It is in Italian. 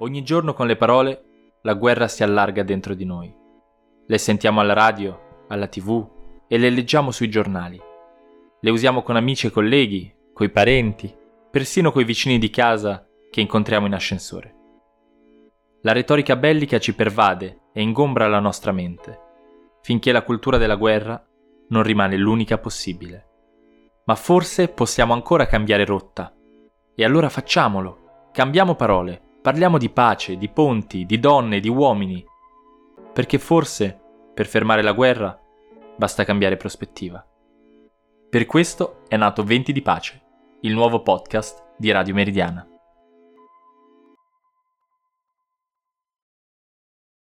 Ogni giorno con le parole la guerra si allarga dentro di noi. Le sentiamo alla radio, alla tv e le leggiamo sui giornali. Le usiamo con amici e colleghi, coi parenti, persino coi vicini di casa che incontriamo in ascensore. La retorica bellica ci pervade e ingombra la nostra mente, finché la cultura della guerra non rimane l'unica possibile. Ma forse possiamo ancora cambiare rotta. E allora facciamolo. Cambiamo parole Parliamo di pace, di ponti, di donne, di uomini. Perché forse, per fermare la guerra, basta cambiare prospettiva. Per questo è nato Venti di Pace, il nuovo podcast di Radio Meridiana.